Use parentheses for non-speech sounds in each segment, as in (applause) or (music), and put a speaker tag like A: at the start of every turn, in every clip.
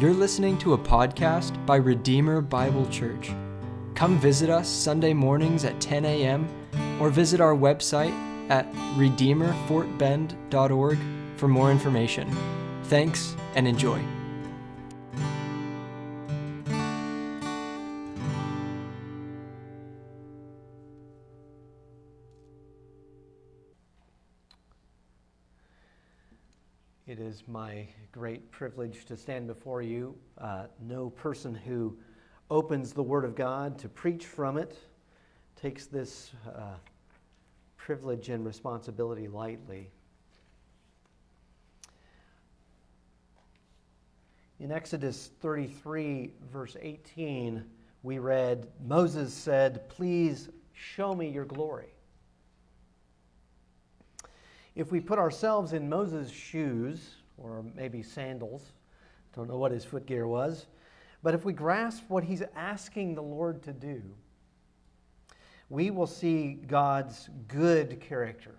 A: You're listening to a podcast by Redeemer Bible Church. Come visit us Sunday mornings at 10 a.m. or visit our website at redeemerfortbend.org for more information. Thanks and enjoy.
B: Is my great privilege to stand before you. Uh, no person who opens the Word of God to preach from it takes this uh, privilege and responsibility lightly. In Exodus 33, verse 18, we read Moses said, Please show me your glory. If we put ourselves in Moses' shoes, or maybe sandals, don't know what his footgear was, but if we grasp what he's asking the Lord to do, we will see God's good character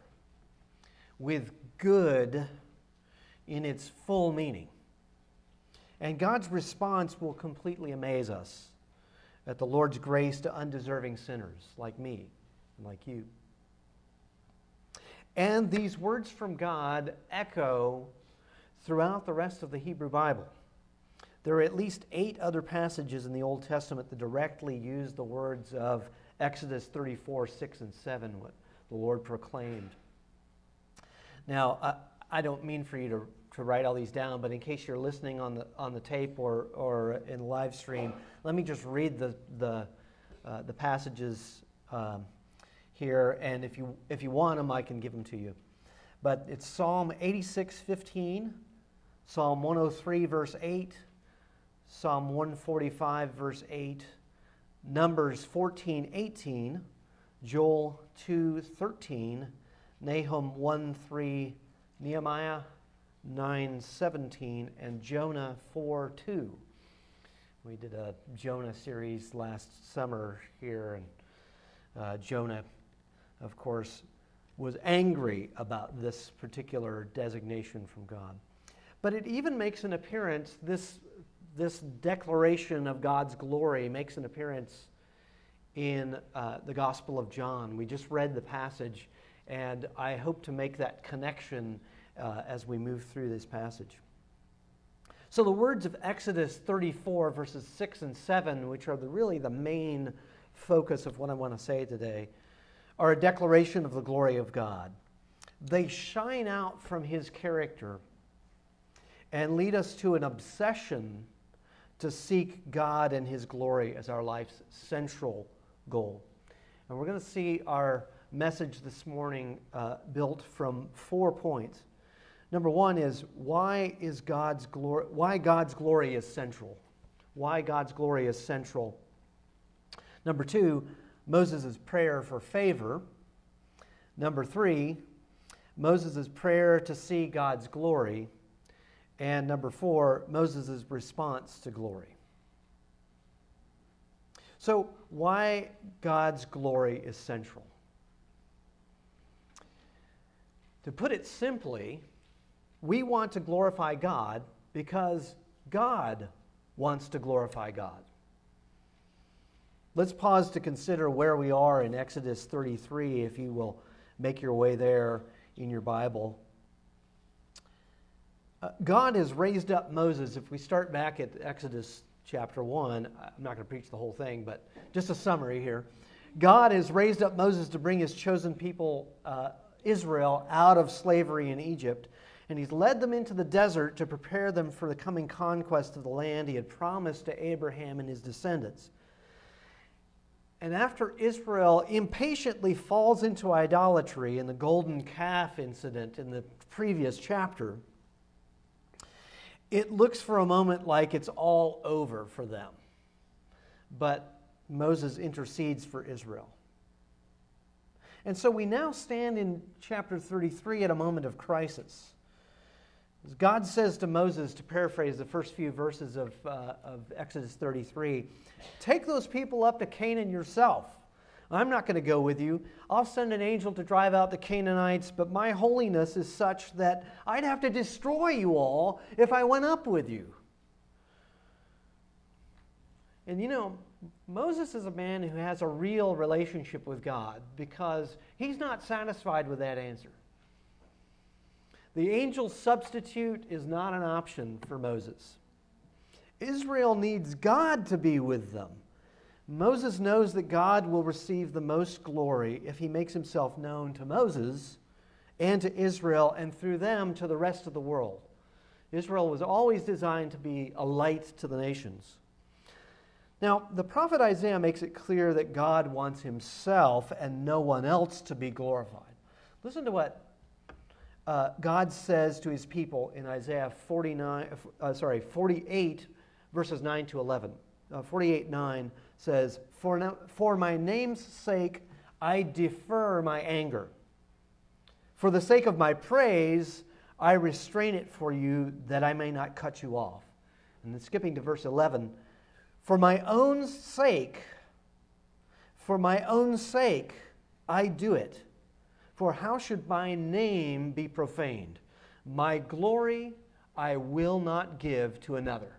B: with good in its full meaning. And God's response will completely amaze us at the Lord's grace to undeserving sinners like me and like you. And these words from God echo throughout the rest of the Hebrew Bible. There are at least eight other passages in the Old Testament that directly use the words of Exodus 34, 6, and 7, what the Lord proclaimed. Now, I, don't mean for you to, to write all these down, but in case you're listening on the, on the tape or, or in live stream, let me just read the, the, uh, the passages um, here, and if you, if you want them, I can give them to you. But it's Psalm 86, 15, Psalm 103, verse 8, Psalm 145, verse 8, Numbers 14, 18, Joel 2, 13, Nahum 1, 3, Nehemiah 9, 17, and Jonah 4, 2. We did a Jonah series last summer here, and uh, Jonah of course, was angry about this particular designation from God. But it even makes an appearance, this, this declaration of God's glory makes an appearance in uh, the Gospel of John. We just read the passage, and I hope to make that connection uh, as we move through this passage. So, the words of Exodus 34, verses 6 and 7, which are the, really the main focus of what I want to say today, are a declaration of the glory of God. They shine out from his character and lead us to an obsession to seek God and his glory as our life's central goal. And we're going to see our message this morning uh, built from four points. Number one is why is God's glory why God's glory is central. Why God's glory is central. Number two, Moses' prayer for favor. Number three, Moses' prayer to see God's glory. And number four, Moses' response to glory. So, why God's glory is central? To put it simply, we want to glorify God because God wants to glorify God. Let's pause to consider where we are in Exodus 33, if you will make your way there in your Bible. Uh, God has raised up Moses. If we start back at Exodus chapter 1, I'm not going to preach the whole thing, but just a summary here. God has raised up Moses to bring his chosen people, uh, Israel, out of slavery in Egypt. And he's led them into the desert to prepare them for the coming conquest of the land he had promised to Abraham and his descendants. And after Israel impatiently falls into idolatry in the golden calf incident in the previous chapter, it looks for a moment like it's all over for them. But Moses intercedes for Israel. And so we now stand in chapter 33 at a moment of crisis. God says to Moses, to paraphrase the first few verses of, uh, of Exodus 33, take those people up to Canaan yourself. I'm not going to go with you. I'll send an angel to drive out the Canaanites, but my holiness is such that I'd have to destroy you all if I went up with you. And you know, Moses is a man who has a real relationship with God because he's not satisfied with that answer. The angel substitute is not an option for Moses. Israel needs God to be with them. Moses knows that God will receive the most glory if he makes himself known to Moses and to Israel and through them to the rest of the world. Israel was always designed to be a light to the nations. Now, the prophet Isaiah makes it clear that God wants himself and no one else to be glorified. Listen to what uh, God says to his people in Isaiah 49, uh, sorry, 48, verses 9 to 11. Uh, 48 9 says, for, for my name's sake, I defer my anger. For the sake of my praise, I restrain it for you that I may not cut you off. And then skipping to verse 11, for my own sake, for my own sake, I do it. For how should my name be profaned? My glory I will not give to another.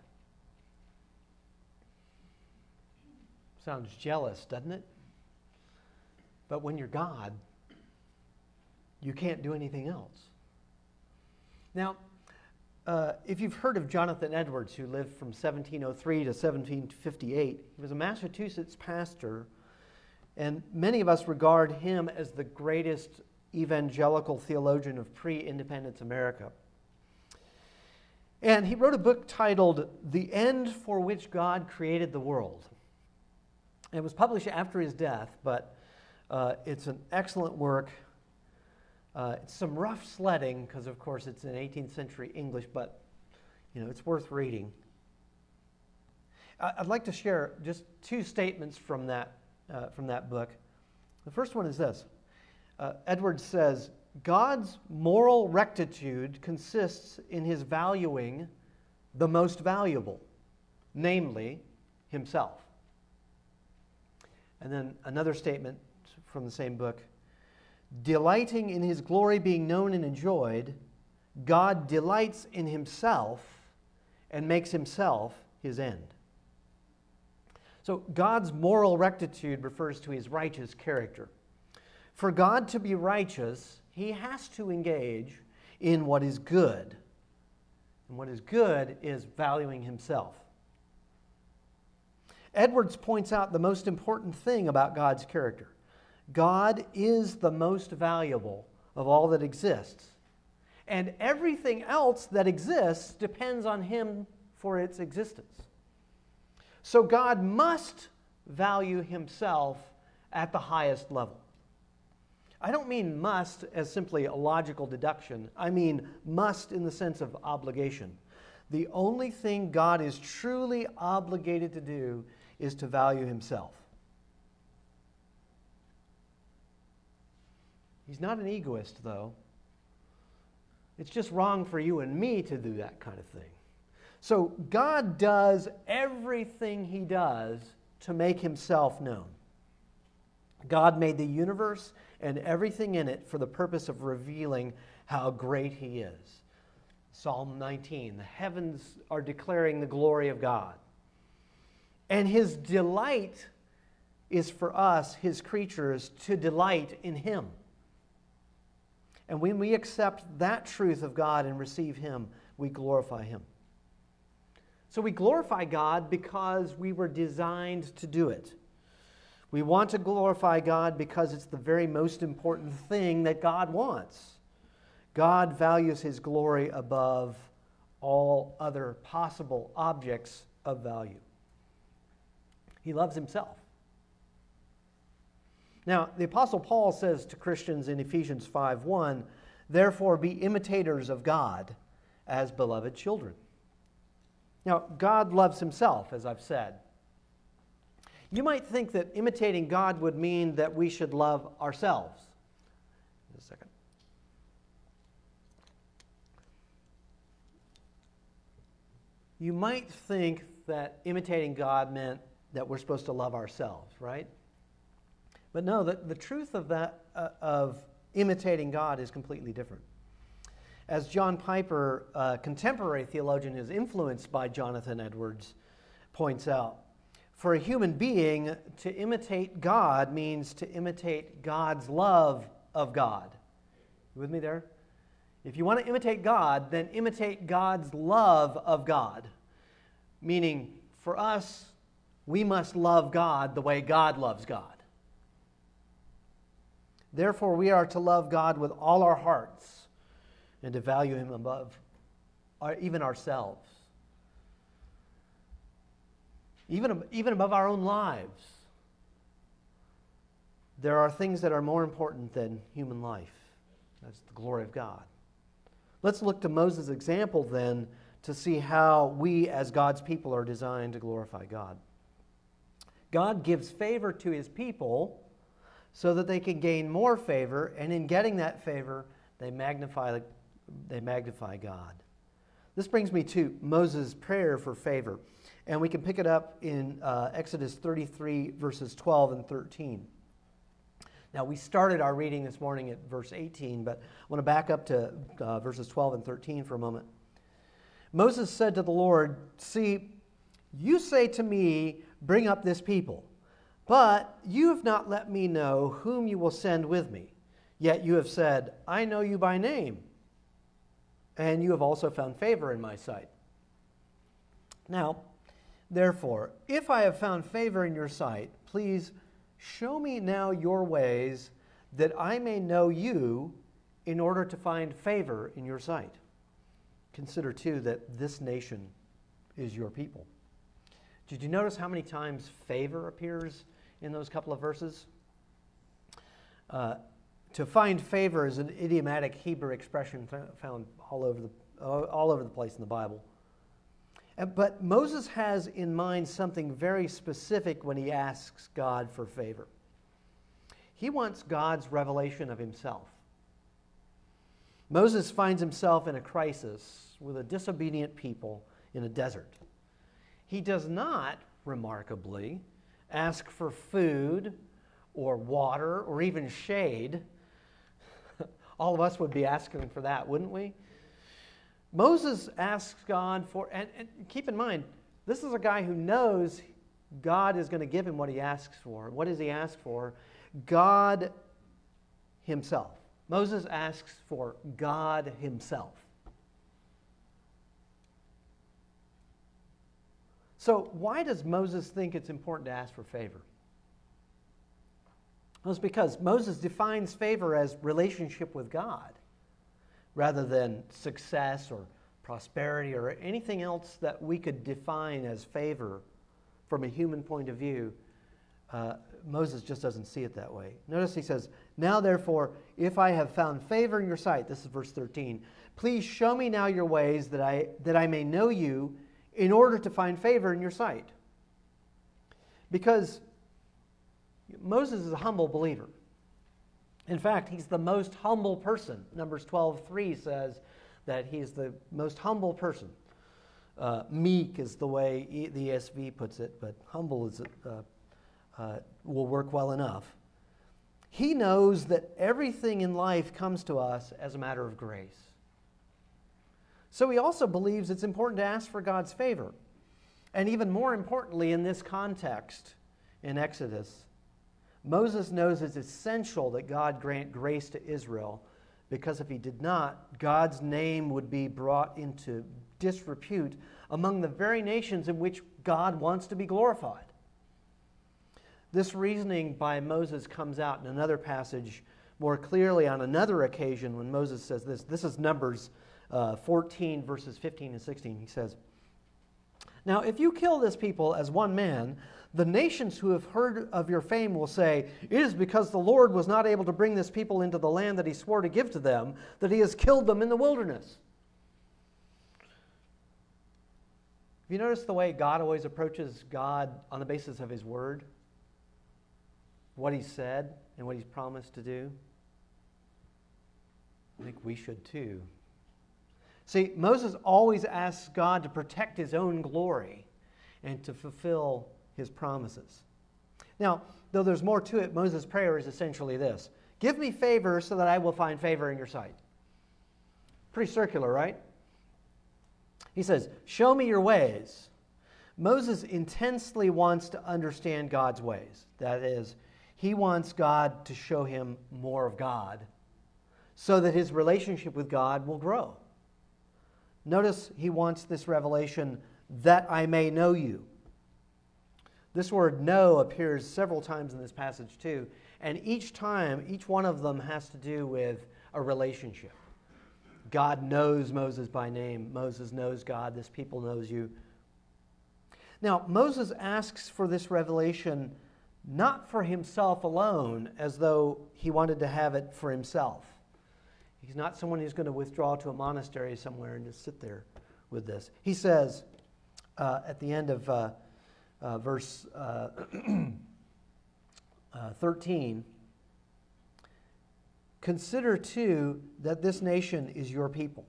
B: Sounds jealous, doesn't it? But when you're God, you can't do anything else. Now, uh, if you've heard of Jonathan Edwards, who lived from 1703 to 1758, he was a Massachusetts pastor, and many of us regard him as the greatest evangelical theologian of pre independence America. And he wrote a book titled The End for Which God Created the World. It was published after his death, but uh, it's an excellent work. Uh, it's some rough sledding because, of course, it's in 18th century English, but you know it's worth reading. I'd like to share just two statements from that uh, from that book. The first one is this: uh, Edwards says God's moral rectitude consists in His valuing the most valuable, namely Himself. And then another statement from the same book delighting in his glory being known and enjoyed, God delights in himself and makes himself his end. So, God's moral rectitude refers to his righteous character. For God to be righteous, he has to engage in what is good. And what is good is valuing himself. Edwards points out the most important thing about God's character God is the most valuable of all that exists. And everything else that exists depends on Him for its existence. So God must value Himself at the highest level. I don't mean must as simply a logical deduction. I mean must in the sense of obligation. The only thing God is truly obligated to do is to value himself. He's not an egoist, though. It's just wrong for you and me to do that kind of thing. So God does everything he does to make himself known. God made the universe and everything in it for the purpose of revealing how great he is. Psalm 19 The heavens are declaring the glory of God. And his delight is for us, his creatures, to delight in him. And when we accept that truth of God and receive him, we glorify him. So we glorify God because we were designed to do it. We want to glorify God because it's the very most important thing that God wants. God values his glory above all other possible objects of value. He loves himself. Now, the Apostle Paul says to Christians in Ephesians 5 1, therefore be imitators of God as beloved children. Now, God loves himself, as I've said. You might think that imitating God would mean that we should love ourselves. Just a second. You might think that imitating God meant that we're supposed to love ourselves, right? But no, the, the truth of that, uh, of imitating God is completely different. As John Piper, a contemporary theologian who's influenced by Jonathan Edwards, points out, for a human being to imitate God means to imitate God's love of God. You with me there? If you want to imitate God, then imitate God's love of God. Meaning, for us, we must love God the way God loves God. Therefore, we are to love God with all our hearts and to value Him above our, even ourselves, even, even above our own lives. There are things that are more important than human life. That's the glory of God. Let's look to Moses' example then to see how we as God's people are designed to glorify God. God gives favor to his people so that they can gain more favor, and in getting that favor, they magnify, they magnify God. This brings me to Moses' prayer for favor, and we can pick it up in uh, Exodus 33, verses 12 and 13. Now, we started our reading this morning at verse 18, but I want to back up to uh, verses 12 and 13 for a moment. Moses said to the Lord, See, you say to me, Bring up this people. But you have not let me know whom you will send with me. Yet you have said, I know you by name, and you have also found favor in my sight. Now, therefore, if I have found favor in your sight, please show me now your ways that I may know you in order to find favor in your sight. Consider, too, that this nation is your people. Did you notice how many times favor appears in those couple of verses? Uh, to find favor is an idiomatic Hebrew expression found all over the, all over the place in the Bible. Uh, but Moses has in mind something very specific when he asks God for favor. He wants God's revelation of himself. Moses finds himself in a crisis with a disobedient people in a desert. He does not, remarkably, ask for food or water or even shade. (laughs) All of us would be asking for that, wouldn't we? Moses asks God for, and, and, keep in mind, this is a guy who knows God is going to give him what he asks for. What does he ask for? God Himself. Moses asks for God Himself. So, why does Moses think it's important to ask for favor? Well, it's because Moses defines favor as relationship with God rather than success or prosperity or anything else that we could define as favor from a human point of view. Uh, Moses just doesn't see it that way. Notice he says, Now therefore, if I have found favor in your sight, this is verse 13, please show me now your ways that I, that I may know you in order to find favor in your sight. Because Moses is a humble believer. In fact, he's the most humble person. Numbers 12:3 says that he's the most humble person. Uh, meek is the way the ESV puts it, but humble is, uh, uh, will work well enough. He knows that everything in life comes to us as a matter of grace. So he also believes it's important to ask for God's favor. And even more importantly, in this context in Exodus, Moses knows it's essential that God grant grace to Israel because if he did not, God's name would be brought into disrepute among the very nations in which God wants to be glorified. This reasoning by Moses comes out in another passage more clearly on another occasion when Moses says this. This is Numbers uh, 14, verses 15 and 16. He says, Now, if you kill this people as one man, the nations who have heard of your fame will say, It is because the Lord was not able to bring this people into the land that he swore to give to them, that he has killed them in the wilderness. Have you noticed the way God always approaches God on the basis of his word? What he said and what he's promised to do? I think we should too. See, Moses always asks God to protect his own glory and to fulfill his promises. Now, though there's more to it, Moses' prayer is essentially this Give me favor so that I will find favor in your sight. Pretty circular, right? He says, Show me your ways. Moses intensely wants to understand God's ways. That is, he wants God to show him more of God so that his relationship with God will grow. Notice he wants this revelation that I may know you. This word know appears several times in this passage too, and each time, each one of them has to do with a relationship. God knows Moses by name. Moses knows God. This people knows you. Now, Moses asks for this revelation not for himself alone, as though he wanted to have it for himself. He's not someone who's going to withdraw to a monastery somewhere and just sit there with this. He says uh, at the end of uh, uh, verse uh, (clears throat) uh, 13 Consider too that this nation is your people.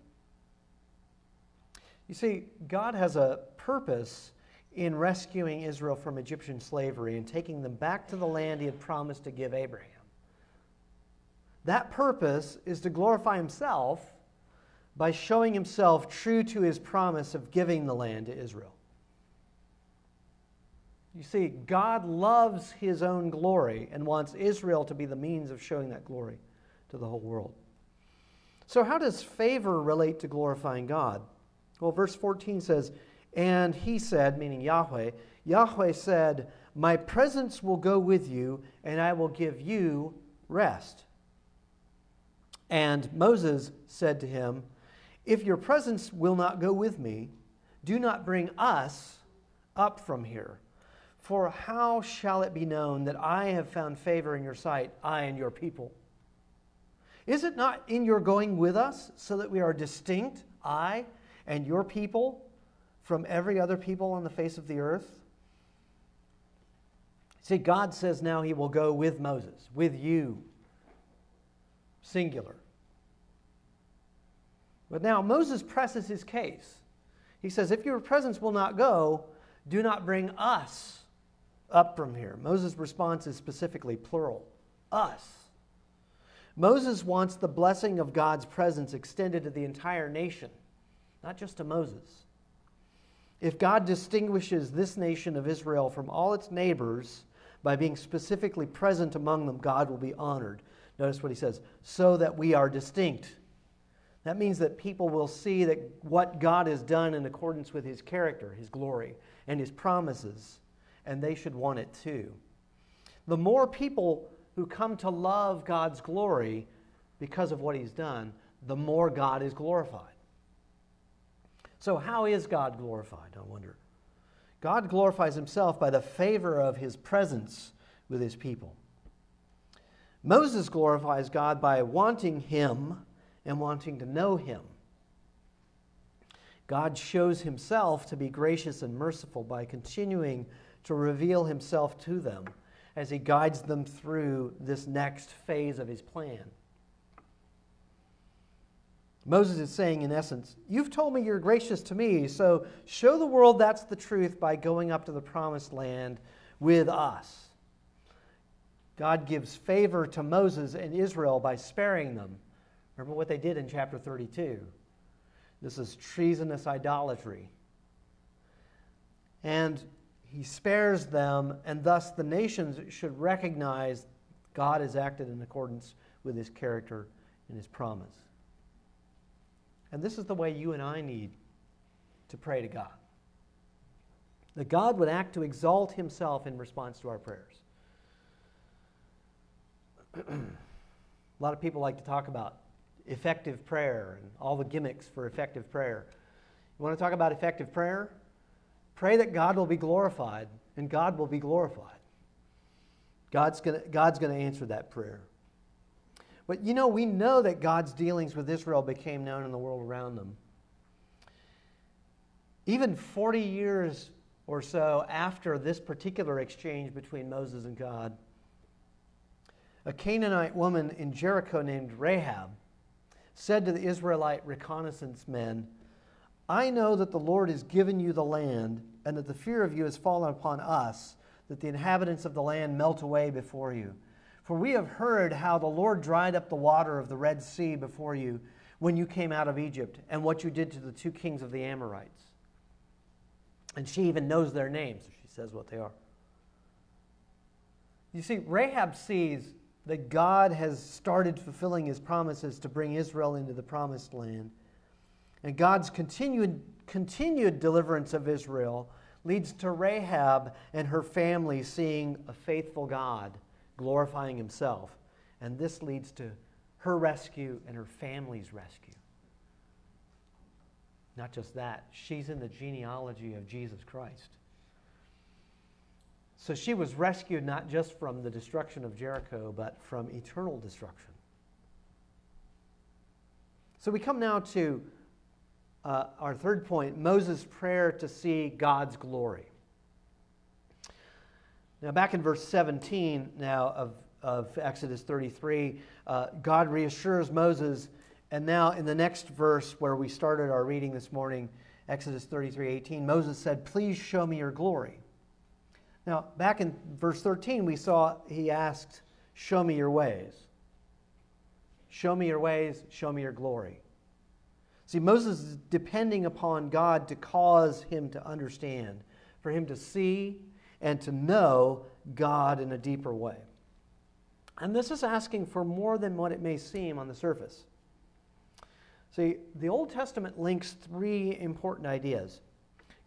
B: You see, God has a purpose in rescuing Israel from Egyptian slavery and taking them back to the land he had promised to give Abraham. That purpose is to glorify himself by showing himself true to his promise of giving the land to Israel. You see, God loves his own glory and wants Israel to be the means of showing that glory to the whole world. So, how does favor relate to glorifying God? Well, verse 14 says, and he said, meaning Yahweh, Yahweh said, My presence will go with you, and I will give you rest. And Moses said to him, If your presence will not go with me, do not bring us up from here. For how shall it be known that I have found favor in your sight, I and your people? Is it not in your going with us, so that we are distinct, I and your people? from every other people on the face of the earth? See, God says now he will go with Moses, with you, singular. But now Moses presses his case. He says, If your presence will not go, do not bring us up from here. Moses' response is specifically plural us. Moses wants the blessing of God's presence extended to the entire nation, not just to Moses. If God distinguishes this nation of Israel from all its neighbors by being specifically present among them, God will be honored. Notice what he says so that we are distinct. That means that people will see that what God has done in accordance with his character, his glory, and his promises, and they should want it too. The more people who come to love God's glory because of what he's done, the more God is glorified. So, how is God glorified? I wonder. God glorifies himself by the favor of his presence with his people. Moses glorifies God by wanting him and wanting to know him. God shows himself to be gracious and merciful by continuing to reveal himself to them as he guides them through this next phase of his plan. Moses is saying, in essence, You've told me you're gracious to me, so show the world that's the truth by going up to the promised land with us. God gives favor to Moses and Israel by sparing them. Remember what they did in chapter 32. This is treasonous idolatry. And he spares them, and thus the nations should recognize God has acted in accordance with his character and his promise. And this is the way you and I need to pray to God. That God would act to exalt himself in response to our prayers. A lot of people like to talk about effective prayer and all the gimmicks for effective prayer. You want to talk about effective prayer? Pray that God will be glorified, and God will be glorified. God's going God's to answer that prayer. But you know, we know that God's dealings with Israel became known in the world around them. Even 40 years or so after this particular exchange between Moses and God, a Canaanite woman in Jericho named Rahab said to the Israelite reconnaissance men, I know that the Lord has given you the land, and that the fear of you has fallen upon us, that the inhabitants of the land melt away before you. For we have heard how the Lord dried up the water of the Red Sea before you when you came out of Egypt, and what you did to the two kings of the Amorites. And she even knows their names. She says what they are. You see, Rahab sees that God has started fulfilling his promises to bring Israel into the promised land. And God's continued, continued deliverance of Israel leads to Rahab and her family seeing a faithful God glorifying himself. And this leads to her rescue and her family's rescue. Not just that, she's in the genealogy of Jesus Christ. So she was rescued not just from the destruction of Jericho, but from eternal destruction. So we come now to uh, our third point Moses' prayer to see God's glory. Now, back in verse 17 now of, of Exodus 33, uh, God reassures Moses. And now, in the next verse where we started our reading this morning, Exodus 33 18, Moses said, Please show me your glory. Now, back in verse 13, we saw he asked, Show me your ways. Show me your ways, show me your glory. See, Moses is depending upon God to cause him to understand, for him to see and to know God in a deeper way. And this is asking for more than what it may seem on the surface. See, the Old Testament links three important ideas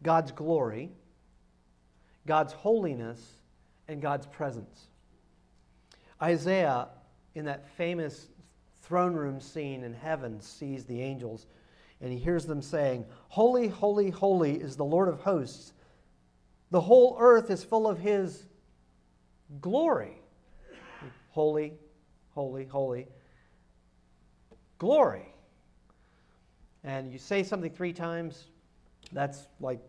B: God's glory, God's holiness, and God's presence. Isaiah, in that famous throne room scene in heaven, sees the angels and he hears them saying, Holy, holy, holy is the Lord of hosts. The whole earth is full of his glory. Holy, holy, holy. Glory. And you say something three times, that's like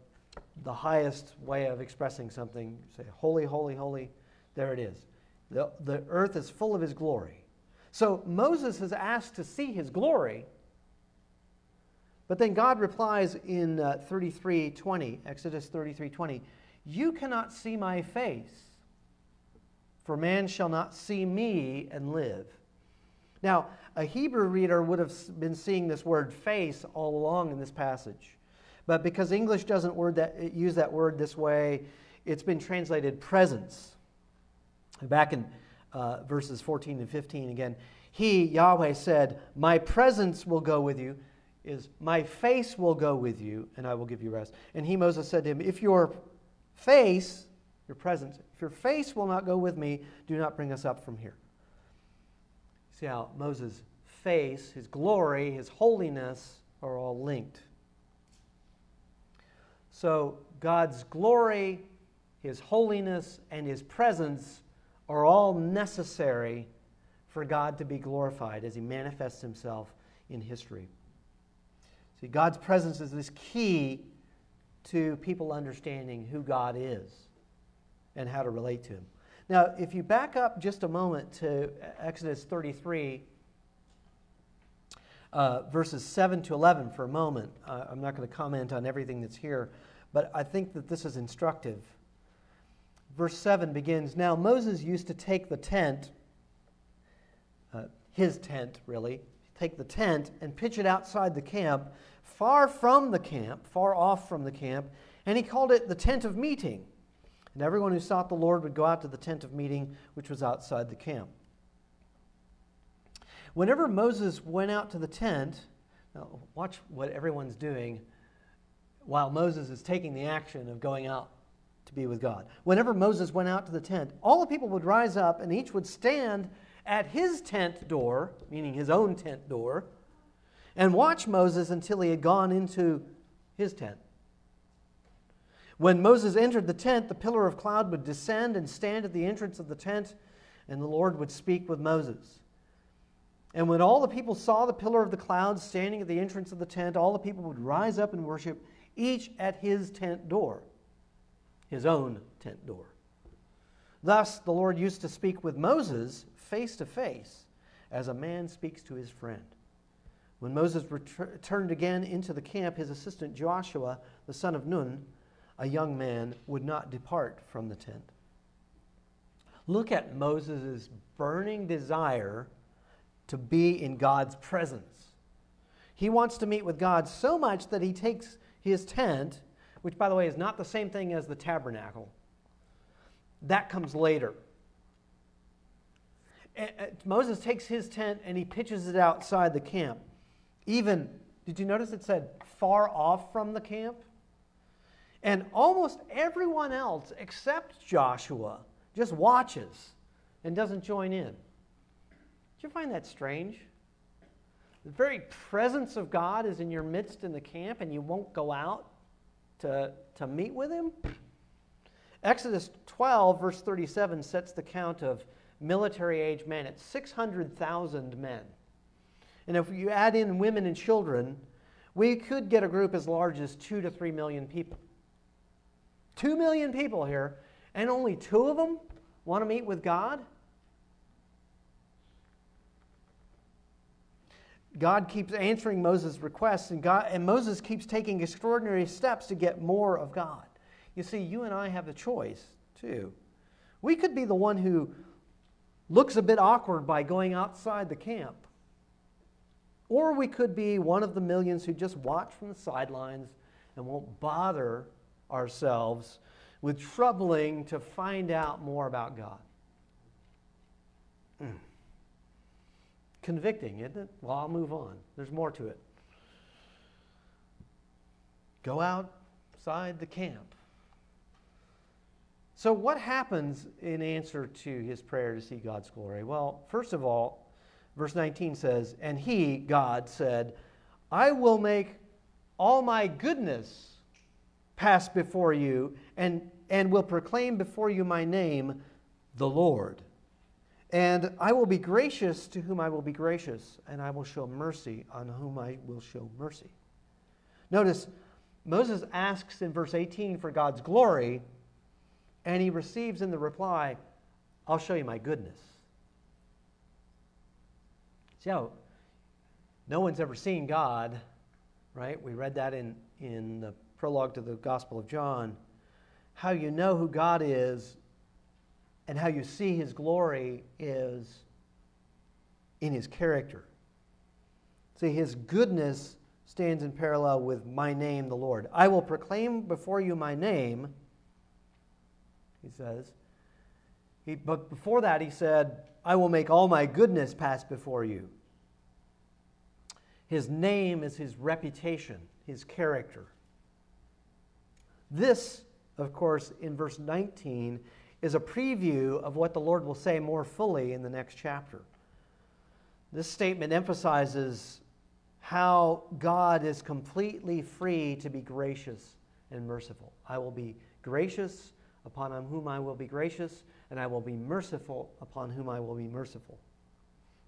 B: the highest way of expressing something. Say, Holy, holy, holy. There it is. The, the earth is full of his glory. So Moses is asked to see his glory. But then God replies in uh, 33:20, Exodus 33:20, "You cannot see my face, for man shall not see me and live." Now, a Hebrew reader would have been seeing this word face all along in this passage. But because English doesn't word that, use that word this way, it's been translated presence. Back in uh, verses 14 and 15 again, He, Yahweh, said, My presence will go with you, is, My face will go with you, and I will give you rest. And he, Moses, said to him, If your face, your presence, if your face will not go with me, do not bring us up from here. See how Moses' face, his glory, his holiness are all linked. So God's glory, his holiness, and his presence are all necessary for God to be glorified as he manifests himself in history. See, God's presence is this key to people understanding who God is and how to relate to him. Now, if you back up just a moment to Exodus 33, uh, verses 7 to 11 for a moment, uh, I'm not going to comment on everything that's here, but I think that this is instructive. Verse 7 begins Now Moses used to take the tent, uh, his tent really, take the tent and pitch it outside the camp far from the camp, far off from the camp, and he called it the tent of meeting. And everyone who sought the Lord would go out to the tent of meeting, which was outside the camp. Whenever Moses went out to the tent, watch what everyone's doing while Moses is taking the action of going out to be with God. Whenever Moses went out to the tent, all the people would rise up and each would stand at his tent door, meaning his own tent door, and watch Moses until he had gone into his tent. When Moses entered the tent, the pillar of cloud would descend and stand at the entrance of the tent, and the Lord would speak with Moses. And when all the people saw the pillar of the cloud standing at the entrance of the tent, all the people would rise up and worship, each at his tent door, his own tent door. Thus, the Lord used to speak with Moses face to face, as a man speaks to his friend. When Moses returned again into the camp, his assistant Joshua, the son of Nun, a young man, would not depart from the tent. Look at Moses' burning desire to be in God's presence. He wants to meet with God so much that he takes his tent, which, by the way, is not the same thing as the tabernacle. That comes later. Moses takes his tent and he pitches it outside the camp. Even, did you notice it said far off from the camp? And almost everyone else except Joshua just watches and doesn't join in. You find that strange? The very presence of God is in your midst in the camp, and you won't go out to, to meet with Him? Exodus 12, verse 37, sets the count of military age men at 600,000 men. And if you add in women and children, we could get a group as large as 2 to 3 million people. 2 million people here, and only two of them want to meet with God? God keeps answering Moses' requests, and, God, and Moses keeps taking extraordinary steps to get more of God. You see, you and I have a choice, too. We could be the one who looks a bit awkward by going outside the camp. Or we could be one of the millions who just watch from the sidelines and won't bother ourselves with troubling to find out more about God. Mm. Convicting, isn't it? Well, I'll move on. There's more to it. Go outside the camp. So, what happens in answer to his prayer to see God's glory? Well, first of all, verse 19 says, And he, God, said, I will make all my goodness pass before you, and, and will proclaim before you my name, the Lord. And I will be gracious to whom I will be gracious, and I will show mercy on whom I will show mercy. Notice, Moses asks in verse 18 for God's glory, and he receives in the reply, I'll show you my goodness. See how no one's ever seen God, right? We read that in, in the prologue to the Gospel of John, how you know who God is and how you see his glory is in his character. See, his goodness stands in parallel with my name, the Lord. I will proclaim before you my name, he says. He, but before that, he said, I will make all my goodness pass before you. His name is his reputation, his character. This, of course, in verse 19, is a preview of what the Lord will say more fully in the next chapter. This statement emphasizes how God is completely free to be gracious and merciful. I will be gracious upon whom I will be gracious, and I will be merciful upon whom I will be merciful.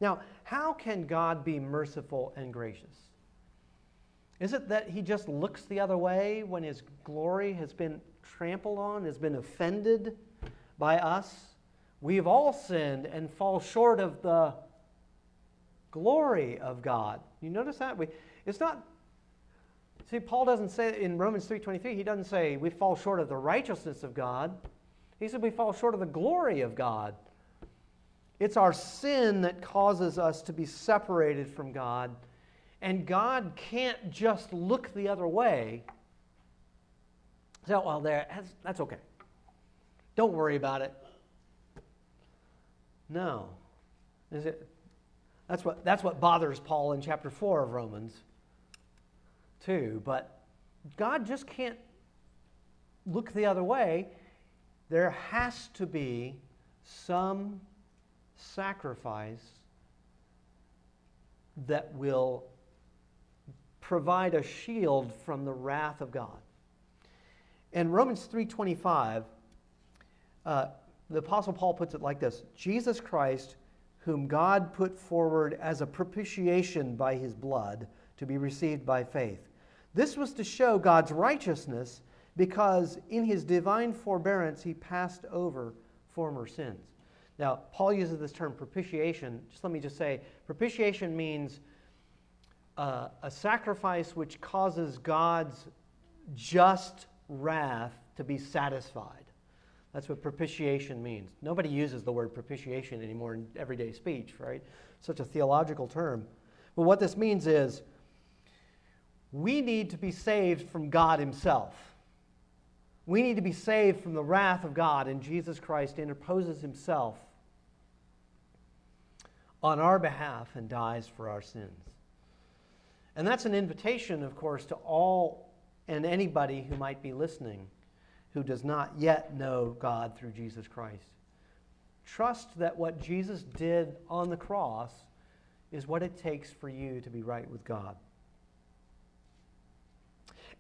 B: Now, how can God be merciful and gracious? Is it that he just looks the other way when his glory has been trampled on, has been offended by us? We've all sinned and fall short of the glory of God. You notice that? We, it's not See, Paul doesn't say in Romans 3:23, he doesn't say we fall short of the righteousness of God. He said we fall short of the glory of God. It's our sin that causes us to be separated from God and God can't just look the other way. So, well, there, that's, that's okay. Don't worry about it. No. Is it? That's what, that's what bothers Paul in chapter 4 of Romans, too. But God just can't look the other way. There has to be some sacrifice that will provide a shield from the wrath of God. In Romans 3:25, uh, the Apostle Paul puts it like this: Jesus Christ, whom God put forward as a propitiation by his blood to be received by faith. This was to show God's righteousness because in his divine forbearance he passed over former sins. Now, Paul uses this term propitiation. Just let me just say propitiation means uh, a sacrifice which causes God's just wrath to be satisfied. That's what propitiation means. Nobody uses the word propitiation anymore in everyday speech, right? Such a theological term. But what this means is we need to be saved from God Himself. we need to be saved from the wrath of God, and Jesus Christ interposes himself on our behalf and dies for our sins. And that's an invitation, of course, to all and anybody who might be listening who does not yet know God through Jesus Christ. Trust that what Jesus did on the cross is what it takes for you to be right with God.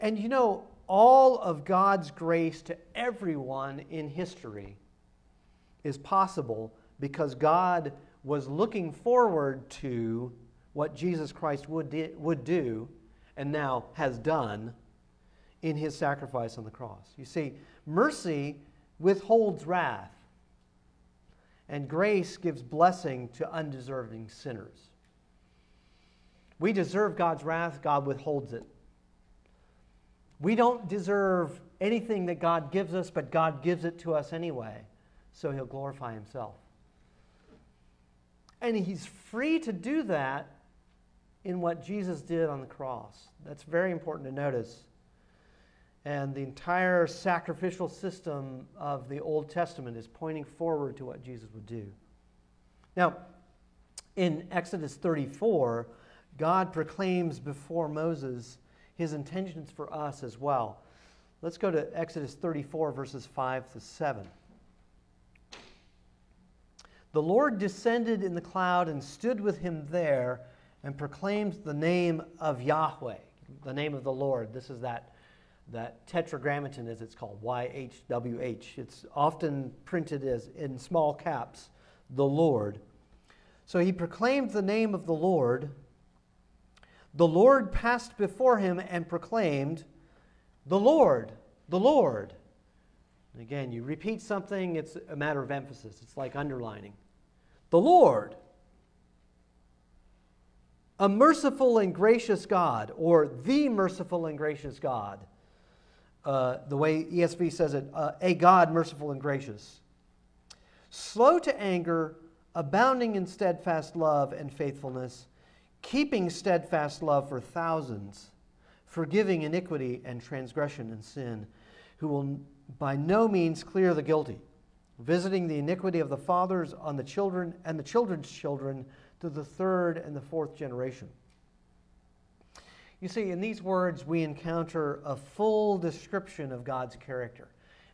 B: And you know, all of God's grace to everyone in history is possible because God was looking forward to what Jesus Christ would, would do and now has done in his sacrifice on the cross. You see, mercy withholds wrath, and grace gives blessing to undeserving sinners. We deserve God's wrath, God withholds it. We don't deserve anything that God gives us, but God gives it to us anyway, so he'll glorify himself. And he's free to do that in what Jesus did on the cross. That's very important to notice. And the entire sacrificial system of the Old Testament is pointing forward to what Jesus would do. Now, in Exodus 34, God proclaims before Moses his intentions for us as well. Let's go to Exodus 34, verses 5 to 7. The Lord descended in the cloud and stood with him there and proclaimed the name of Yahweh, the name of the Lord. This is that, that tetragrammaton, as it's called, YHWH. It's often printed as in small caps, the Lord. So he proclaimed the name of the Lord the Lord passed before him and proclaimed, The Lord, the Lord. And again, you repeat something, it's a matter of emphasis. It's like underlining. The Lord, a merciful and gracious God, or the merciful and gracious God. Uh, the way ESV says it, uh, a God merciful and gracious. Slow to anger, abounding in steadfast love and faithfulness keeping steadfast love for thousands, forgiving iniquity and transgression and sin, who will by no means clear the guilty, visiting the iniquity of the fathers on the children and the children's children to the third and the fourth generation. You see, in these words, we encounter a full description of God's character.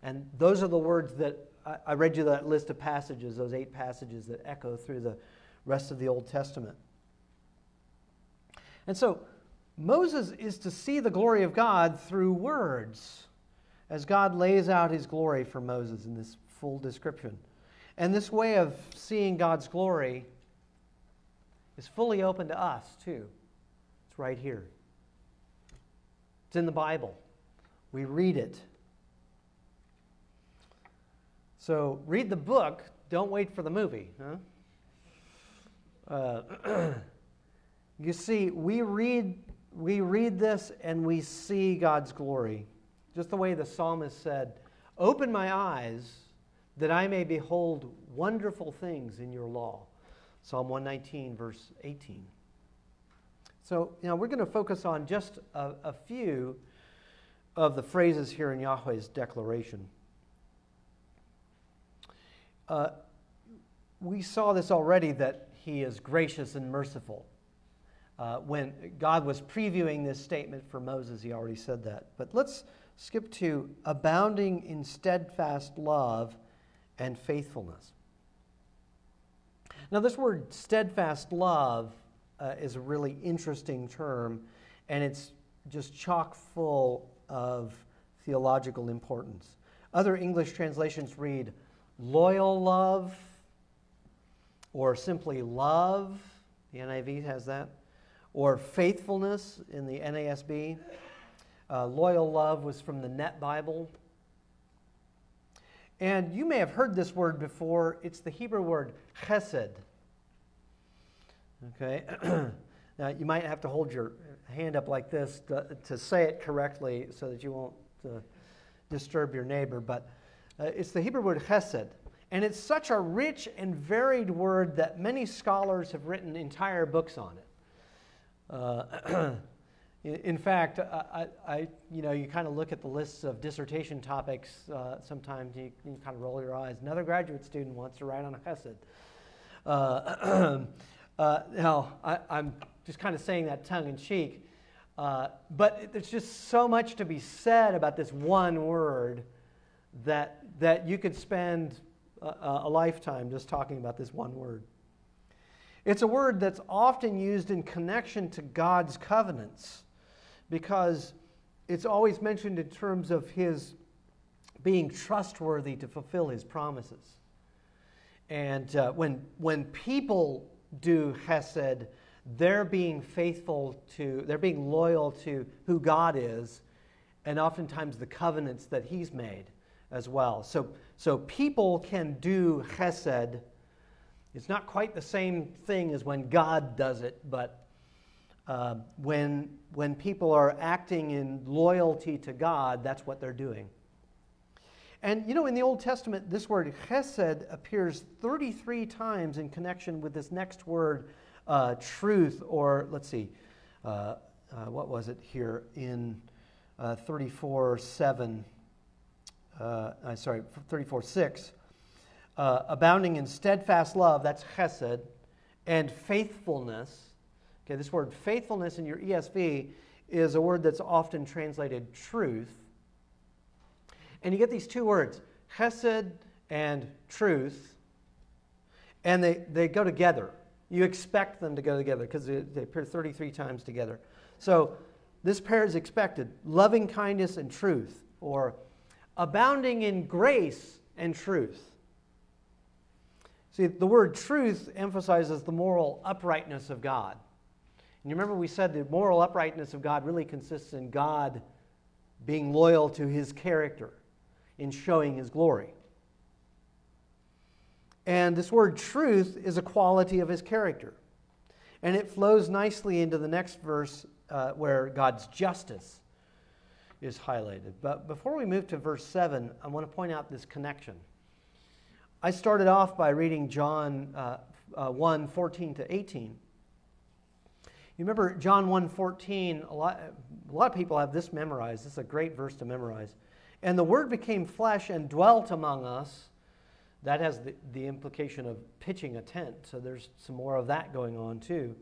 B: And those are the words that I read you that list of passages, those eight passages that echo through the rest of the Old Testament. And so Moses is to see the glory of God through words as God lays out his glory for Moses in this full description. And this way of seeing God's glory is fully open to us, too. It's right here. It's in the Bible. We read it. So read the book, don't wait for the movie. Huh? Uh, (clears throat) You see, we read, we read this and we see God's glory. Just the way the psalmist said, Open my eyes that I may behold wonderful things in your law. Psalm 119, verse 18. So, now we're going to focus on just a, a few of the phrases here in Yahweh's declaration. Uh, we saw this already that he is gracious and merciful. Uh, when God was previewing this statement for Moses, he already said that. But let's skip to abounding in steadfast love and faithfulness. Now, this word steadfast love uh, is a really interesting term, and it's just chock full of theological importance. Other English translations read loyal love or simply love. The NIV has that or faithfulness in the NASB. Uh, loyal love was from the Net Bible. And you may have heard this word before. It's the Hebrew word chesed. Okay? (clears throat) now, you might have to hold your hand up like this to, to say it correctly so that you won't uh, disturb your neighbor. But uh, it's the Hebrew word chesed. And it's such a rich and varied word that many scholars have written entire books on it. Uh, (clears throat) In fact, I, I, you know, you kind of look at the lists of dissertation topics. Uh, sometimes you, you, kind of roll your eyes. Another graduate student wants to write on a Chesed. Uh, (clears throat) uh, now, I, am just kind of saying that tongue in cheek, uh, but there's just so much to be said about this one word that that you could spend a, a lifetime just talking about this one word. It's a word that's often used in connection to God's covenants because it's always mentioned in terms of his being trustworthy to fulfill his promises. And uh, when, when people do chesed, they're being faithful to, they're being loyal to who God is, and oftentimes the covenants that he's made as well. So, so people can do chesed. It's not quite the same thing as when God does it, but uh, when, when people are acting in loyalty to God, that's what they're doing. And you know, in the Old Testament, this word chesed appears 33 times in connection with this next word, uh, truth, or let's see, uh, uh, what was it here in uh, 34 7, uh, sorry, 34 6. Uh, abounding in steadfast love, that's chesed, and faithfulness Okay, this word faithfulness in your ESV is a word that's often translated truth. And you get these two words, chesed and truth, and they, they go together. You expect them to go together because they, they appear 33 times together. So this pair is expected loving kindness and truth, or abounding in grace and truth. See, the word truth emphasizes the moral uprightness of God. And you remember we said the moral uprightness of God really consists in God being loyal to his character, in showing his glory. And this word truth is a quality of his character. And it flows nicely into the next verse uh, where God's justice is highlighted. But before we move to verse 7, I want to point out this connection. I started off by reading John uh, uh, 1 14 to 18. You remember John 1.14, a lot, a lot of people have this memorized. This is a great verse to memorize. And the Word became flesh and dwelt among us. That has the, the implication of pitching a tent. So there's some more of that going on too.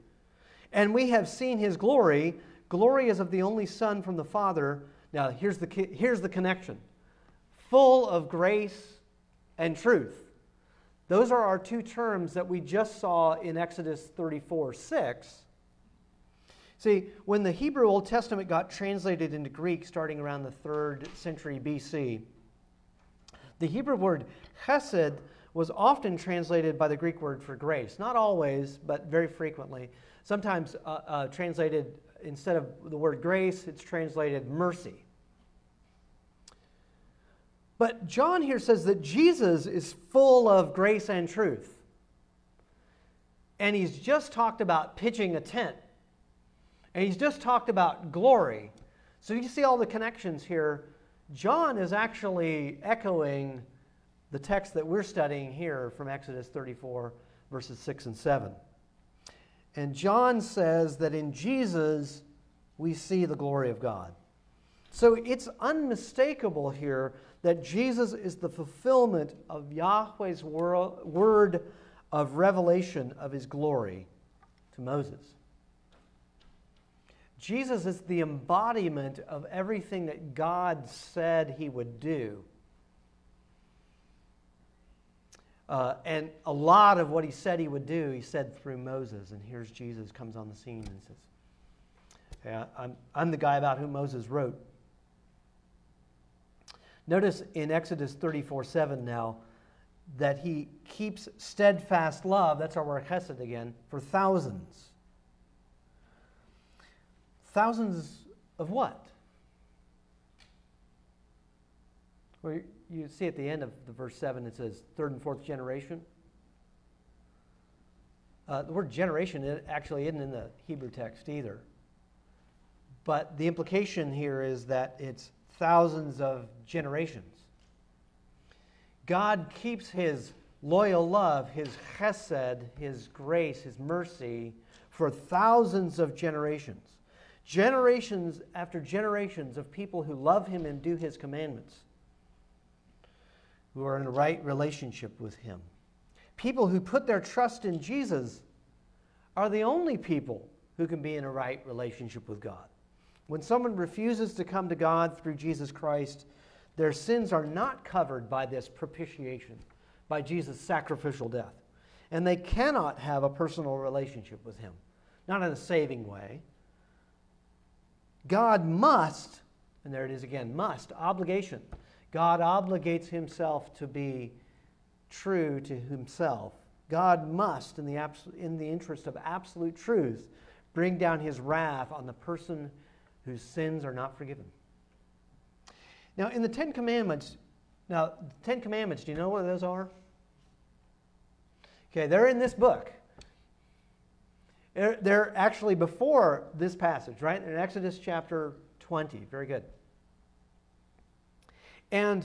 B: And we have seen his glory. Glory is of the only Son from the Father. Now, here's the, here's the connection full of grace and truth. Those are our two terms that we just saw in Exodus 34 6. See, when the Hebrew Old Testament got translated into Greek starting around the third century BC, the Hebrew word chesed was often translated by the Greek word for grace. Not always, but very frequently. Sometimes uh, uh, translated, instead of the word grace, it's translated mercy. But John here says that Jesus is full of grace and truth. And he's just talked about pitching a tent and he's just talked about glory. So you see all the connections here. John is actually echoing the text that we're studying here from Exodus 34, verses 6 and 7. And John says that in Jesus we see the glory of God. So it's unmistakable here that Jesus is the fulfillment of Yahweh's word of revelation of his glory to Moses. Jesus is the embodiment of everything that God said he would do. Uh, and a lot of what he said he would do, he said through Moses. And here's Jesus comes on the scene and says, yeah, I'm, I'm the guy about whom Moses wrote. Notice in Exodus 34 7 now that he keeps steadfast love, that's our word chesed again, for thousands. Thousands of what? Well, you see at the end of the verse 7, it says third and fourth generation. Uh, the word generation actually isn't in the Hebrew text either. But the implication here is that it's thousands of generations. God keeps his loyal love, his chesed, his grace, his mercy for thousands of generations. Generations after generations of people who love him and do his commandments, who are in a right relationship with him. People who put their trust in Jesus are the only people who can be in a right relationship with God. When someone refuses to come to God through Jesus Christ, their sins are not covered by this propitiation, by Jesus' sacrificial death. And they cannot have a personal relationship with Him, not in a saving way. God must, and there it is again, must, obligation. God obligates Himself to be true to Himself. God must, in the, abs- in the interest of absolute truth, bring down His wrath on the person whose sins are not forgiven. Now, in the Ten Commandments, now, the Ten Commandments, do you know what those are? Okay, they're in this book. They're, actually before this passage, right? In Exodus chapter 20. Very good. And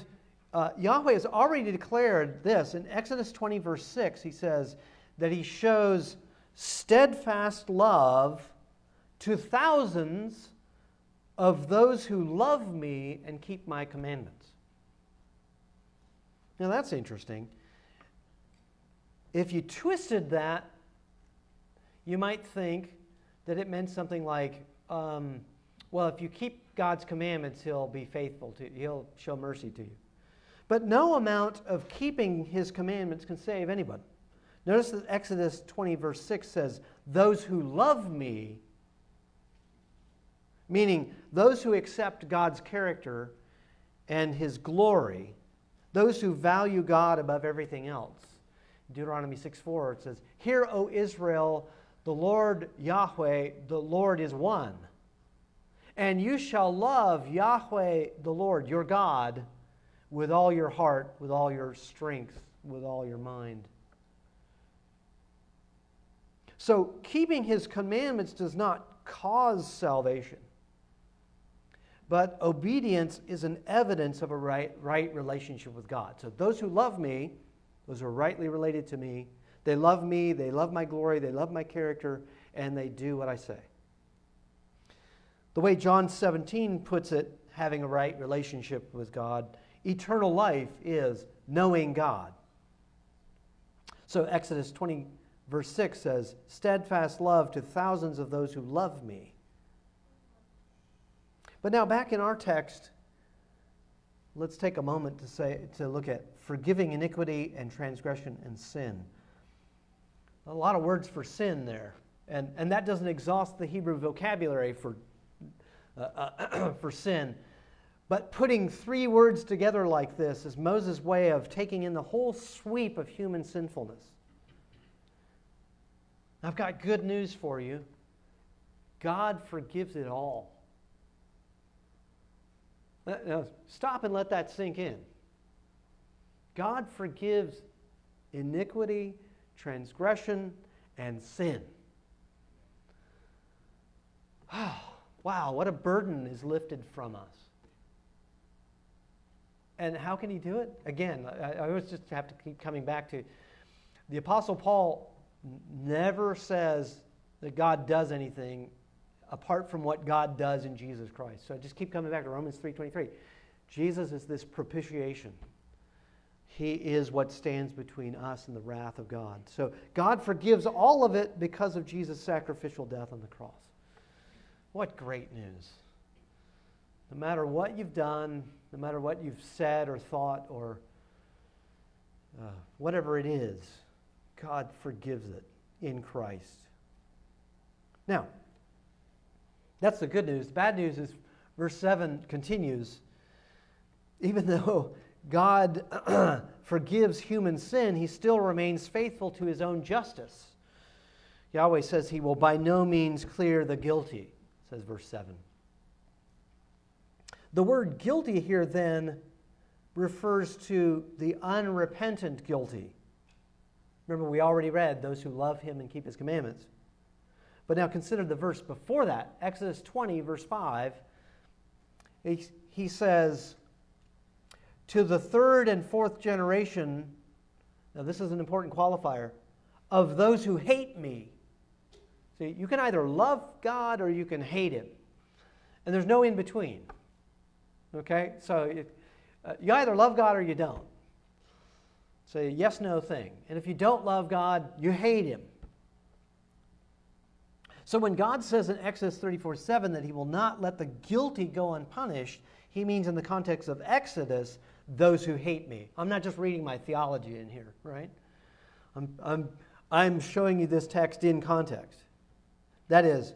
B: uh, Yahweh has already declared this. In Exodus 20, verse 6, he says that he shows steadfast love to thousands of those who love me and keep my commandments. Now that's interesting. If you twisted that, you might think that it meant something like, um, well, if you keep God's commandments, He'll be faithful to you, He'll show mercy to you. But no amount of keeping His commandments can save anybody. Notice that Exodus 20, verse 6 says, Those who love me meaning those who accept God's character and his glory, those who value God above everything else. Deuteronomy 6 4, it says, Hear, O Israel, the Lord Yahweh, the Lord is one. And you shall love Yahweh, the Lord, your God, with all your heart, with all your strength, with all your mind. So, keeping his commandments does not cause salvation. But obedience is an evidence of a right, right relationship with God. So those who love me, those who are rightly related to me, they love me, they love my glory, they love my character, and they do what I say. The way John 17 puts it, having a right relationship with God, eternal life is knowing God. So Exodus 20, verse 6 says, Steadfast love to thousands of those who love me but now, back in our text, let's take a moment to, say, to look at forgiving iniquity and transgression and sin. A lot of words for sin there. And, and that doesn't exhaust the Hebrew vocabulary for, uh, uh, (clears throat) for sin. But putting three words together like this is Moses' way of taking in the whole sweep of human sinfulness. I've got good news for you God forgives it all. Now, stop and let that sink in. God forgives iniquity, transgression, and sin. Oh, wow, what a burden is lifted from us. And how can he do it? Again, I, I always just have to keep coming back to the Apostle Paul never says that God does anything apart from what God does in Jesus Christ. So I just keep coming back to Romans 3:23. Jesus is this propitiation. He is what stands between us and the wrath of God. So God forgives all of it because of Jesus' sacrificial death on the cross. What great news. No matter what you've done, no matter what you've said or thought or uh, whatever it is, God forgives it in Christ. Now, that's the good news. The bad news is verse 7 continues. Even (laughs) though God (clears throat) forgives human sin, he still remains faithful to his own justice. Yahweh says he will by no means clear the guilty, says verse 7. The word guilty here then refers to the unrepentant guilty. Remember, we already read those who love him and keep his commandments. But now consider the verse before that, Exodus 20, verse 5. He, he says, To the third and fourth generation, now this is an important qualifier, of those who hate me. See, you can either love God or you can hate him. And there's no in between. Okay? So it, uh, you either love God or you don't. It's a yes no thing. And if you don't love God, you hate Him. So when God says in Exodus 34 7 that He will not let the guilty go unpunished, He means in the context of Exodus, those who hate me. I'm not just reading my theology in here, right? I'm, I'm, I'm showing you this text in context. That is,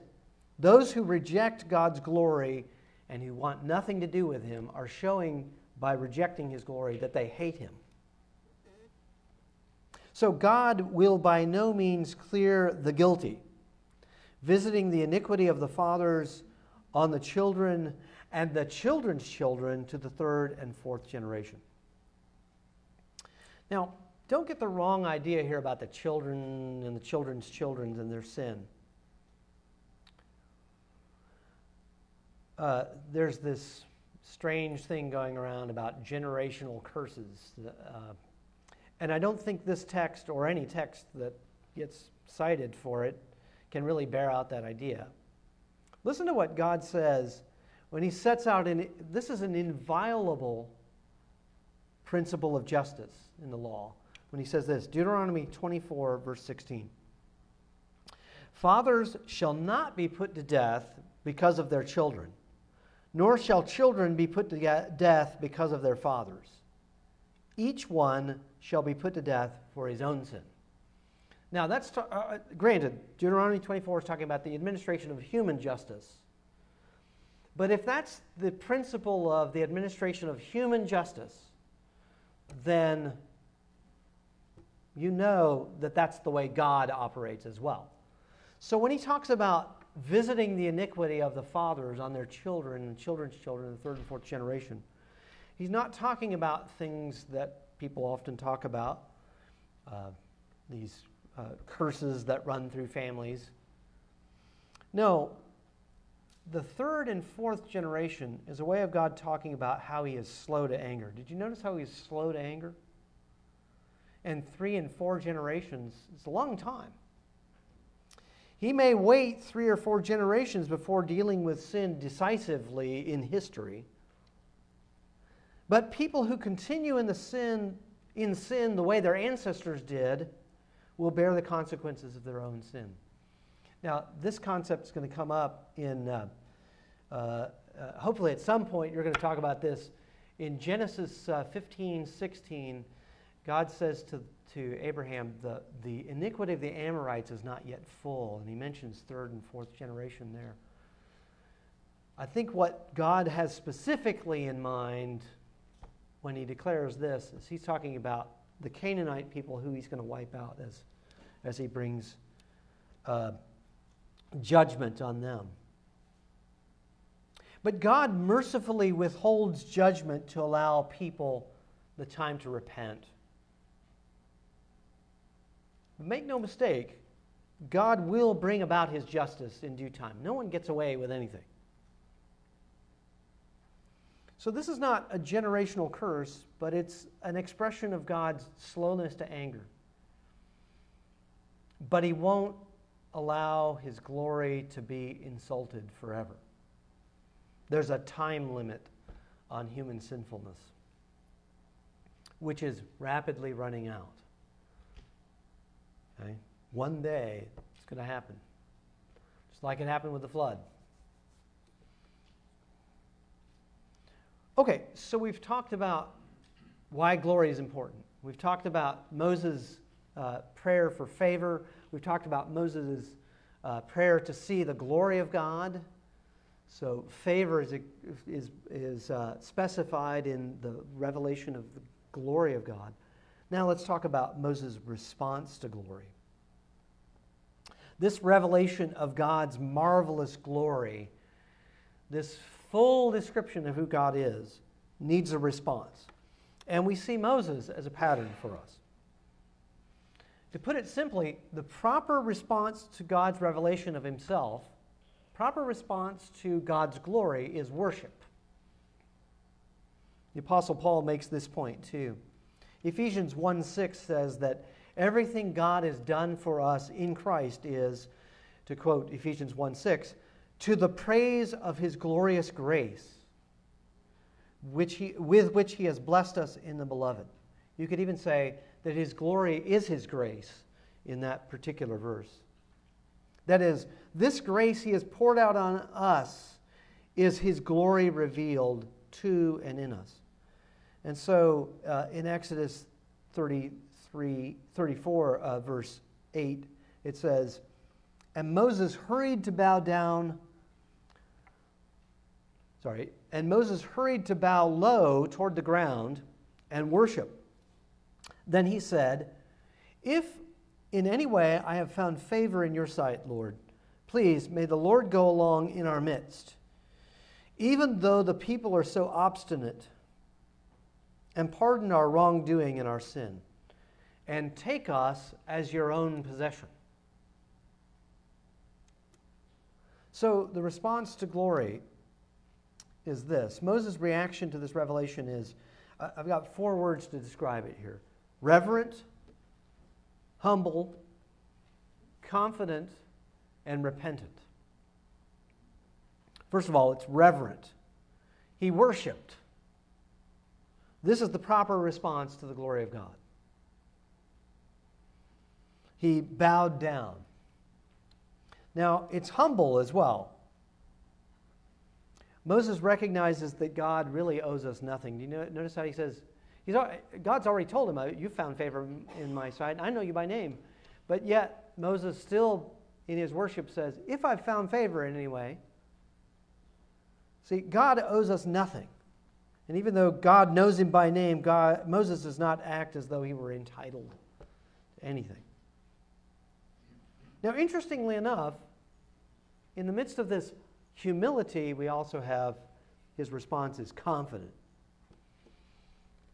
B: those who reject God's glory and who want nothing to do with Him are showing by rejecting His glory that they hate Him. So God will by no means clear the guilty, visiting the iniquity of the fathers on the children and the children's children to the third and fourth generation. Now, don't get the wrong idea here about the children and the children's children and their sin. Uh, there's this strange thing going around about generational curses. Uh, and I don't think this text or any text that gets cited for it can really bear out that idea. Listen to what God says when He sets out, in, this is an inviolable principle of justice in the law. When He says this Deuteronomy 24, verse 16 Fathers shall not be put to death because of their children, nor shall children be put to death because of their fathers. Each one shall be put to death for his own sin. Now, that's uh, uh, granted, Deuteronomy 24 is talking about the administration of human justice. But if that's the principle of the administration of human justice, then you know that that's the way God operates as well. So when he talks about visiting the iniquity of the fathers on their children and children's children, the third and fourth generation, he's not talking about things that people often talk about uh, these uh, curses that run through families. No, the third and fourth generation is a way of God talking about how he is slow to anger. Did you notice how he's slow to anger? And three and four generations, it's a long time. He may wait three or four generations before dealing with sin decisively in history. But people who continue in the sin in sin the way their ancestors did will bear the consequences of their own sin. Now, this concept is going to come up in, uh, uh, uh, hopefully, at some point, you're going to talk about this. In Genesis uh, 15 16, God says to, to Abraham, the, the iniquity of the Amorites is not yet full. And he mentions third and fourth generation there. I think what God has specifically in mind when he declares this is he's talking about the Canaanite people who he's going to wipe out as, as he brings uh, judgment on them. But God mercifully withholds judgment to allow people the time to repent. Make no mistake, God will bring about his justice in due time. No one gets away with anything. So, this is not a generational curse, but it's an expression of God's slowness to anger. But He won't allow His glory to be insulted forever. There's a time limit on human sinfulness, which is rapidly running out. Okay? One day it's going to happen, just like it happened with the flood. Okay, so we've talked about why glory is important. We've talked about Moses' uh, prayer for favor. We've talked about Moses' uh, prayer to see the glory of God. So, favor is, is, is uh, specified in the revelation of the glory of God. Now, let's talk about Moses' response to glory. This revelation of God's marvelous glory, this full description of who God is needs a response. And we see Moses as a pattern for us. To put it simply, the proper response to God's revelation of himself, proper response to God's glory is worship. The Apostle Paul makes this point too. Ephesians 1 6 says that everything God has done for us in Christ is, to quote Ephesians 1 6, to the praise of his glorious grace, which he, with which he has blessed us in the beloved. You could even say that his glory is his grace in that particular verse. That is, this grace he has poured out on us is his glory revealed to and in us. And so uh, in Exodus 33, 34, uh, verse 8, it says, And Moses hurried to bow down sorry, and Moses hurried to bow low toward the ground and worship. Then he said, If in any way I have found favor in your sight, Lord, please may the Lord go along in our midst, even though the people are so obstinate, and pardon our wrongdoing and our sin, and take us as your own possession. So the response to glory is this. Moses' reaction to this revelation is I've got four words to describe it here reverent, humble, confident, and repentant. First of all, it's reverent. He worshiped. This is the proper response to the glory of God. He bowed down. Now, it's humble as well. Moses recognizes that God really owes us nothing. Do you notice how he says, he's, God's already told him, uh, You found favor in my sight. I know you by name. But yet, Moses still, in his worship, says, If I've found favor in any way. See, God owes us nothing. And even though God knows him by name, God, Moses does not act as though he were entitled to anything. Now, interestingly enough, in the midst of this humility, we also have his response is confident.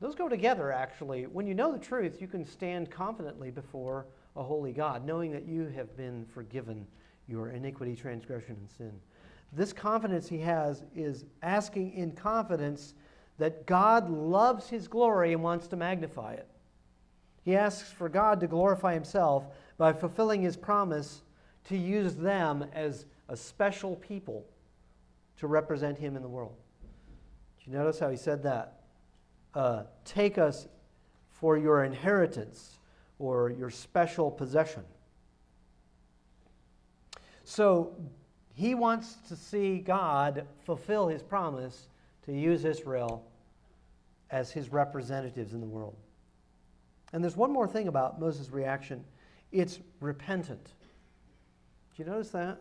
B: Those go together, actually. When you know the truth, you can stand confidently before a holy God, knowing that you have been forgiven your iniquity, transgression, and sin. This confidence he has is asking in confidence that God loves his glory and wants to magnify it. He asks for God to glorify himself by fulfilling his promise to use them as a special people to represent him in the world. Did you notice how he said that? Uh, take us for your inheritance or your special possession. So he wants to see God fulfill his promise to use Israel as his representatives in the world. And there's one more thing about Moses' reaction it's repentant. Do you notice that?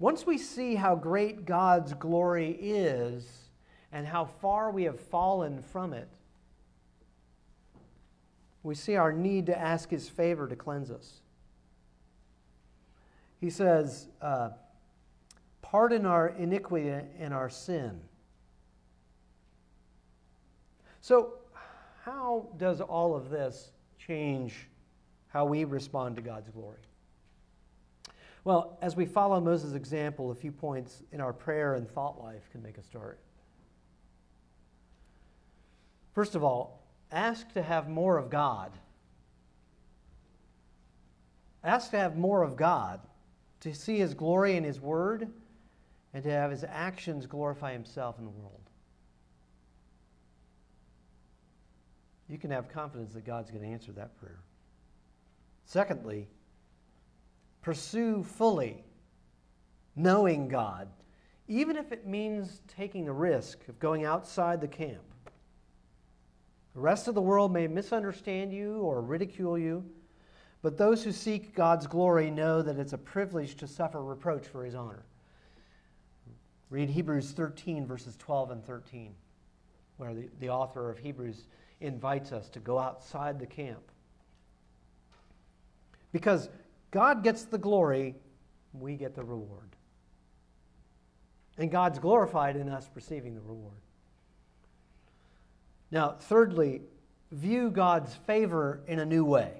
B: Once we see how great God's glory is and how far we have fallen from it, we see our need to ask His favor to cleanse us. He says, uh, Pardon our iniquity and our sin. So, how does all of this change how we respond to God's glory? Well, as we follow Moses' example, a few points in our prayer and thought life can make a start. First of all, ask to have more of God. Ask to have more of God, to see His glory in His Word, and to have His actions glorify Himself in the world. You can have confidence that God's going to answer that prayer. Secondly, Pursue fully knowing God, even if it means taking the risk of going outside the camp. The rest of the world may misunderstand you or ridicule you, but those who seek God's glory know that it's a privilege to suffer reproach for his honor. Read Hebrews 13, verses 12 and 13, where the, the author of Hebrews invites us to go outside the camp. Because God gets the glory, we get the reward. And God's glorified in us receiving the reward. Now, thirdly, view God's favor in a new way.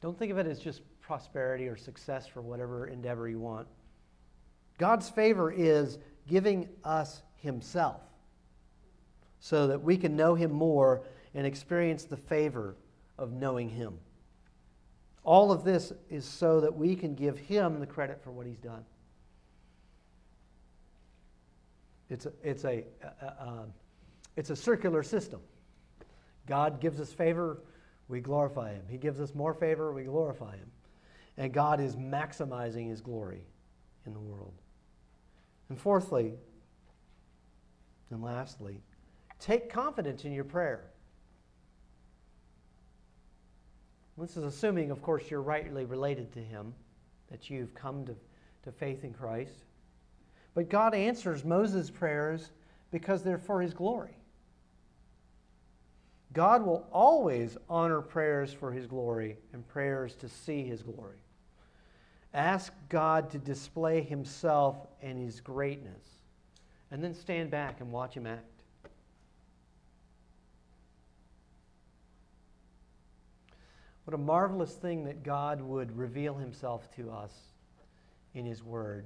B: Don't think of it as just prosperity or success for whatever endeavor you want. God's favor is giving us Himself so that we can know Him more and experience the favor of knowing Him. All of this is so that we can give him the credit for what he's done. It's a, it's a, um, it's a circular system. God gives us favor, we glorify him. He gives us more favor, we glorify him. And God is maximizing his glory in the world. And fourthly, and lastly, take confidence in your prayer. This is assuming, of course, you're rightly related to Him, that you've come to, to faith in Christ. But God answers Moses' prayers because they're for His glory. God will always honor prayers for His glory and prayers to see His glory. Ask God to display Himself and His greatness, and then stand back and watch Him act. What a marvelous thing that God would reveal Himself to us in His Word.